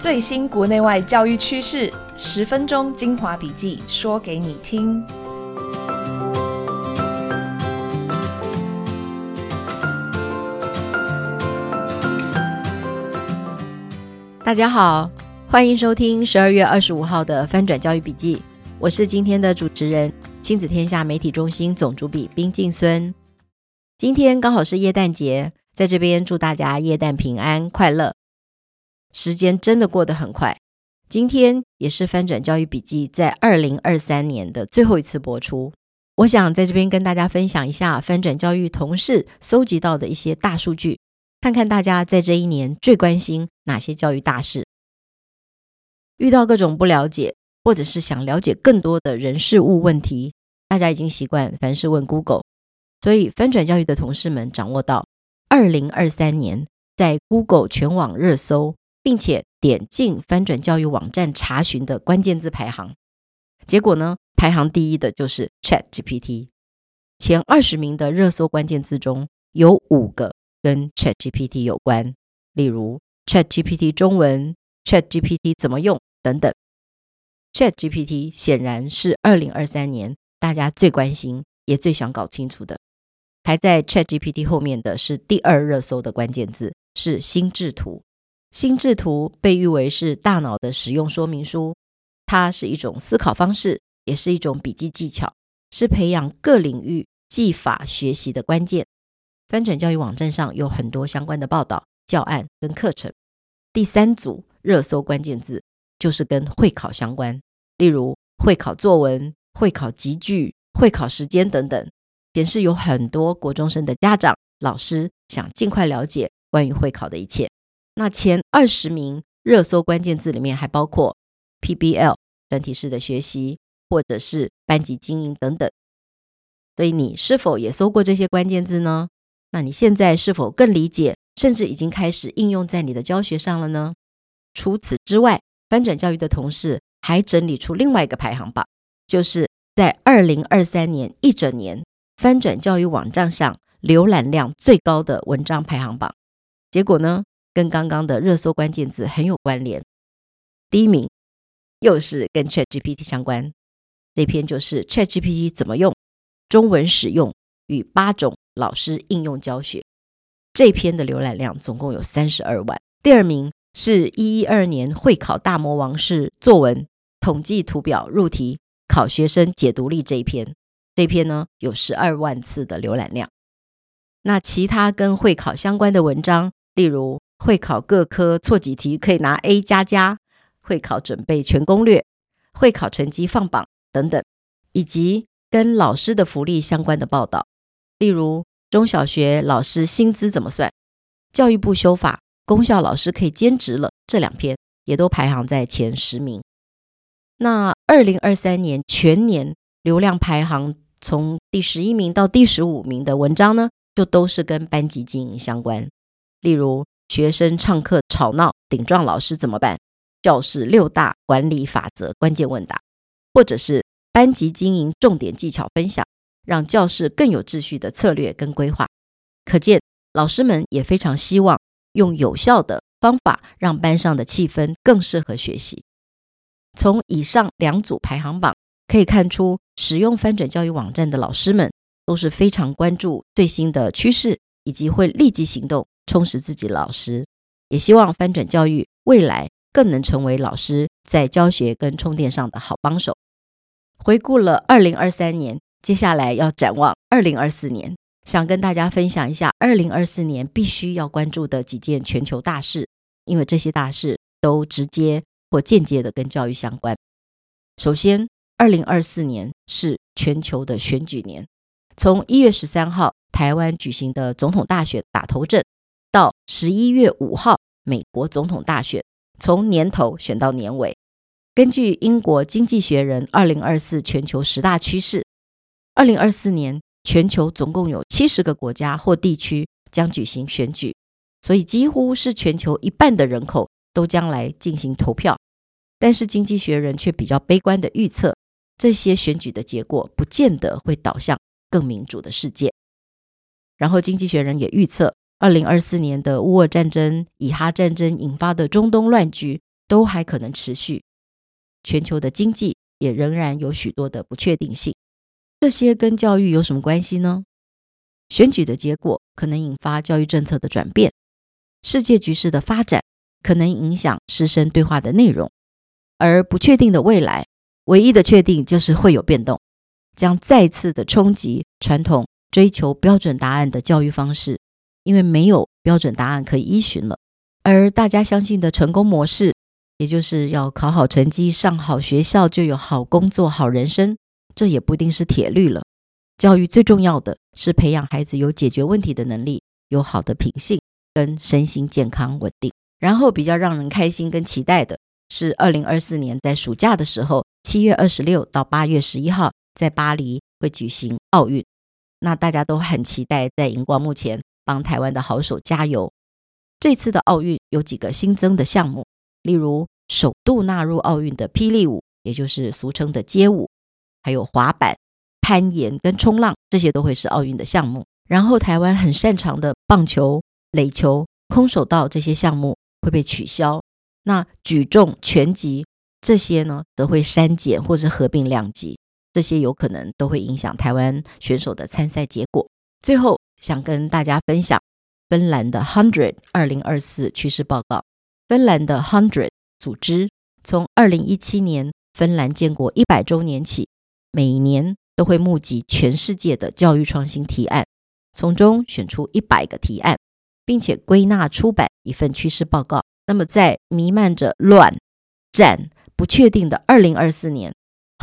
最新国内外教育趋势，十分钟精华笔记，说给你听。大家好，欢迎收听十二月二十五号的翻转教育笔记。我是今天的主持人，亲子天下媒体中心总主笔冰静孙。今天刚好是耶诞节，在这边祝大家耶诞平安快乐。时间真的过得很快，今天也是翻转教育笔记在二零二三年的最后一次播出。我想在这边跟大家分享一下翻转教育同事搜集到的一些大数据，看看大家在这一年最关心哪些教育大事。遇到各种不了解，或者是想了解更多的人事物问题，大家已经习惯凡事问 Google，所以翻转教育的同事们掌握到二零二三年在 Google 全网热搜。并且点进翻转教育网站查询的关键字排行，结果呢，排行第一的就是 ChatGPT。前二十名的热搜关键字中有五个跟 ChatGPT 有关，例如 ChatGPT 中文、ChatGPT 怎么用等等。ChatGPT 显然是二零二三年大家最关心也最想搞清楚的。排在 ChatGPT 后面的是第二热搜的关键字是心智图。心智图被誉为是大脑的使用说明书，它是一种思考方式，也是一种笔记技巧，是培养各领域技法学习的关键。翻转教育网站上有很多相关的报道、教案跟课程。第三组热搜关键字就是跟会考相关，例如会考作文、会考集句、会考时间等等，显示有很多国中生的家长、老师想尽快了解关于会考的一切。那前二十名热搜关键字里面还包括 PBL 专题式的学习，或者是班级经营等等。所以你是否也搜过这些关键字呢？那你现在是否更理解，甚至已经开始应用在你的教学上了呢？除此之外，翻转教育的同事还整理出另外一个排行榜，就是在二零二三年一整年翻转教育网站上浏览量最高的文章排行榜。结果呢？跟刚刚的热搜关键字很有关联。第一名又是跟 ChatGPT 相关，这篇就是 ChatGPT 怎么用中文使用与八种老师应用教学。这篇的浏览量总共有三十二万。第二名是一一二年会考大魔王式作文统计图表入题考学生解读力这一篇，这篇呢有十二万次的浏览量。那其他跟会考相关的文章，例如。会考各科错几题可以拿 A 加加，会考准备全攻略，会考成绩放榜等等，以及跟老师的福利相关的报道，例如中小学老师薪资怎么算，教育部修法，公校老师可以兼职了，这两篇也都排行在前十名。那二零二三年全年流量排行从第十一名到第十五名的文章呢，就都是跟班级经营相关，例如。学生上课吵闹顶撞老师怎么办？教室六大管理法则关键问答，或者是班级经营重点技巧分享，让教室更有秩序的策略跟规划。可见老师们也非常希望用有效的方法，让班上的气氛更适合学习。从以上两组排行榜可以看出，使用翻转教育网站的老师们都是非常关注最新的趋势，以及会立即行动。充实自己老师，也希望翻转教育未来更能成为老师在教学跟充电上的好帮手。回顾了二零二三年，接下来要展望二零二四年，想跟大家分享一下二零二四年必须要关注的几件全球大事，因为这些大事都直接或间接的跟教育相关。首先，二零二四年是全球的选举年，从一月十三号台湾举行的总统大选打头阵。到十一月五号，美国总统大选从年头选到年尾。根据英国《经济学人》二零二四全球十大趋势，二零二四年全球总共有七十个国家或地区将举行选举，所以几乎是全球一半的人口都将来进行投票。但是《经济学人》却比较悲观地预测，这些选举的结果不见得会导向更民主的世界。然后，《经济学人》也预测。二零二四年的乌俄战争、以哈战争引发的中东乱局，都还可能持续，全球的经济也仍然有许多的不确定性。这些跟教育有什么关系呢？选举的结果可能引发教育政策的转变，世界局势的发展可能影响师生对话的内容，而不确定的未来，唯一的确定就是会有变动，将再次的冲击传统追求标准答案的教育方式，因为没有标准答案可以依循了。而大家相信的成功模式，也就是要考好成绩、上好学校就有好工作、好人生，这也不一定是铁律了。教育最重要的是培养孩子有解决问题的能力，有好的品性跟身心健康稳定。然后比较让人开心跟期待的是，二零二四年在暑假的时候，七月二十六到八月十一号在巴黎会举行奥运。那大家都很期待在荧光幕前帮台湾的好手加油。这次的奥运有几个新增的项目，例如首度纳入奥运的霹雳舞，也就是俗称的街舞，还有滑板。攀岩跟冲浪这些都会是奥运的项目，然后台湾很擅长的棒球、垒球、空手道这些项目会被取消。那举重、拳击这些呢，则会删减或者合并两级，这些有可能都会影响台湾选手的参赛结果。最后想跟大家分享芬兰的 Hundred 二零二四趋势报告。芬兰的 Hundred 组织从二零一七年芬兰建国一百周年起，每年。都会募集全世界的教育创新提案，从中选出一百个提案，并且归纳出版一份趋势报告。那么，在弥漫着乱、战、不确定的二零二四年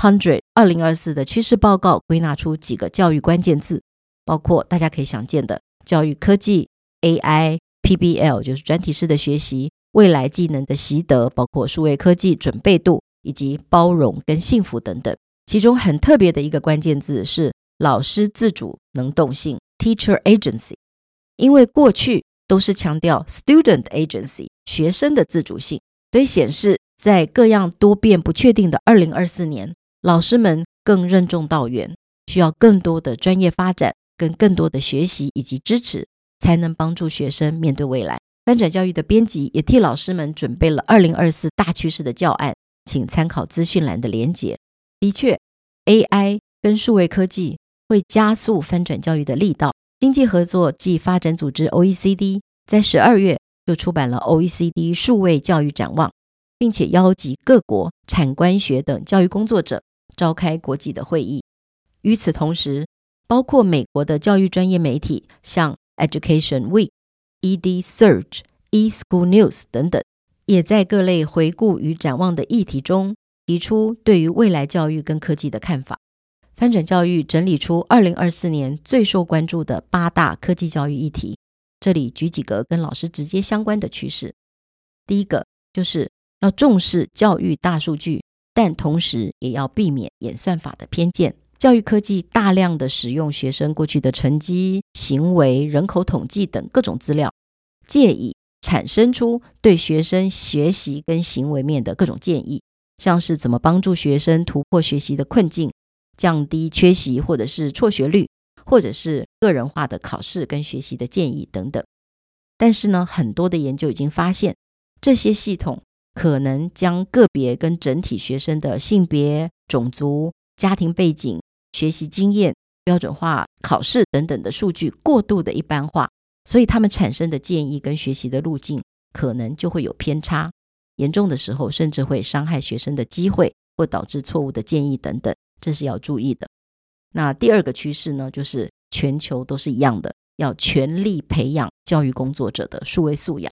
，Hundred 二零二四的趋势报告归纳出几个教育关键字，包括大家可以想见的教育科技、AI、PBL 就是专题式的学习、未来技能的习得，包括数位科技准备度以及包容跟幸福等等。其中很特别的一个关键字是老师自主能动性 （Teacher Agency），因为过去都是强调 Student Agency（ 学生的自主性），所以显示在各样多变不确定的二零二四年，老师们更任重道远，需要更多的专业发展跟更多的学习以及支持，才能帮助学生面对未来。翻转教育的编辑也替老师们准备了二零二四大趋势的教案，请参考资讯栏的连结。的确，AI 跟数位科技会加速翻转教育的力道。经济合作暨发展组织 （OECD） 在十二月就出版了 OECD 数位教育展望，并且邀集各国产官学等教育工作者召开国际的会议。与此同时，包括美国的教育专业媒体，像 Education Week、Ed Search、eSchool News 等等，也在各类回顾与展望的议题中。提出对于未来教育跟科技的看法，翻转教育整理出二零二四年最受关注的八大科技教育议题。这里举几个跟老师直接相关的趋势。第一个就是要重视教育大数据，但同时也要避免演算法的偏见。教育科技大量的使用学生过去的成绩、行为、人口统计等各种资料，借以产生出对学生学习跟行为面的各种建议。像是怎么帮助学生突破学习的困境，降低缺席或者是辍学率，或者是个人化的考试跟学习的建议等等。但是呢，很多的研究已经发现，这些系统可能将个别跟整体学生的性别、种族、家庭背景、学习经验、标准化考试等等的数据过度的一般化，所以他们产生的建议跟学习的路径可能就会有偏差。严重的时候，甚至会伤害学生的机会，或导致错误的建议等等，这是要注意的。那第二个趋势呢，就是全球都是一样的，要全力培养教育工作者的数位素养。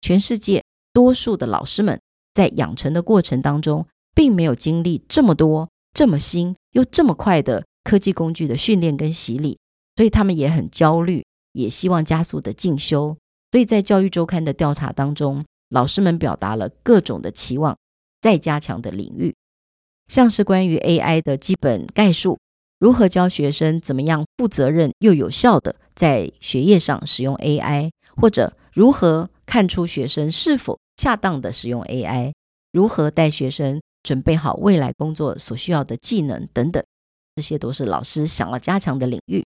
全世界多数的老师们在养成的过程当中，并没有经历这么多、这么新又这么快的科技工具的训练跟洗礼，所以他们也很焦虑，也希望加速的进修。所以在教育周刊的调查当中，老师们表达了各种的期望，再加强的领域，像是关于 AI 的基本概述，如何教学生怎么样负责任又有效的在学业上使用 AI，或者如何看出学生是否恰当的使用 AI，如何带学生准备好未来工作所需要的技能等等，这些都是老师想要加强的领域。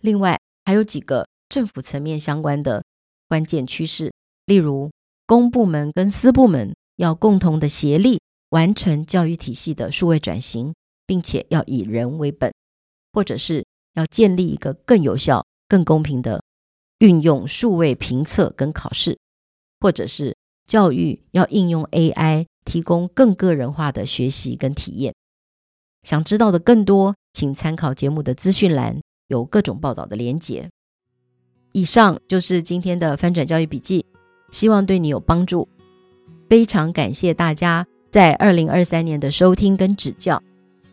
另外，还有几个政府层面相关的关键趋势，例如。公部门跟私部门要共同的协力完成教育体系的数位转型，并且要以人为本，或者是要建立一个更有效、更公平的运用数位评测跟考试，或者是教育要应用 AI，提供更个人化的学习跟体验。想知道的更多，请参考节目的资讯栏，有各种报道的连结。以上就是今天的翻转教育笔记，希望对你有帮助。非常感谢大家在二零二三年的收听跟指教。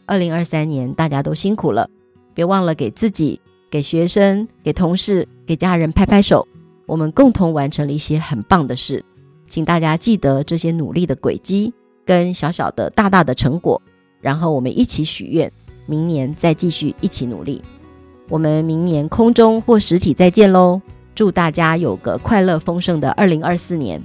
二零二三年大家都辛苦了，别忘了给自己、给学生、给同事、给家人拍拍手。我们共同完成了一些很棒的事，请大家记得这些努力的轨迹跟小小的、大大的成果，然后我们一起许愿，明年再继续一起努力。我们明年空中或实体再见喽！祝大家有个快乐丰盛的二零二四年。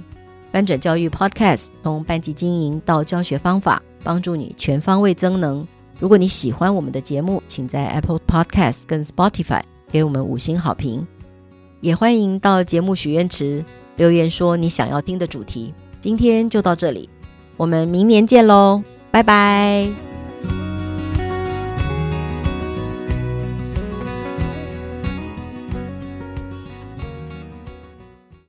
翻转教育 Podcast 从班级经营到教学方法，帮助你全方位增能。如果你喜欢我们的节目，请在 Apple Podcast 跟 Spotify 给我们五星好评。也欢迎到节目许愿池留言说你想要听的主题。今天就到这里，我们明年见喽，拜拜。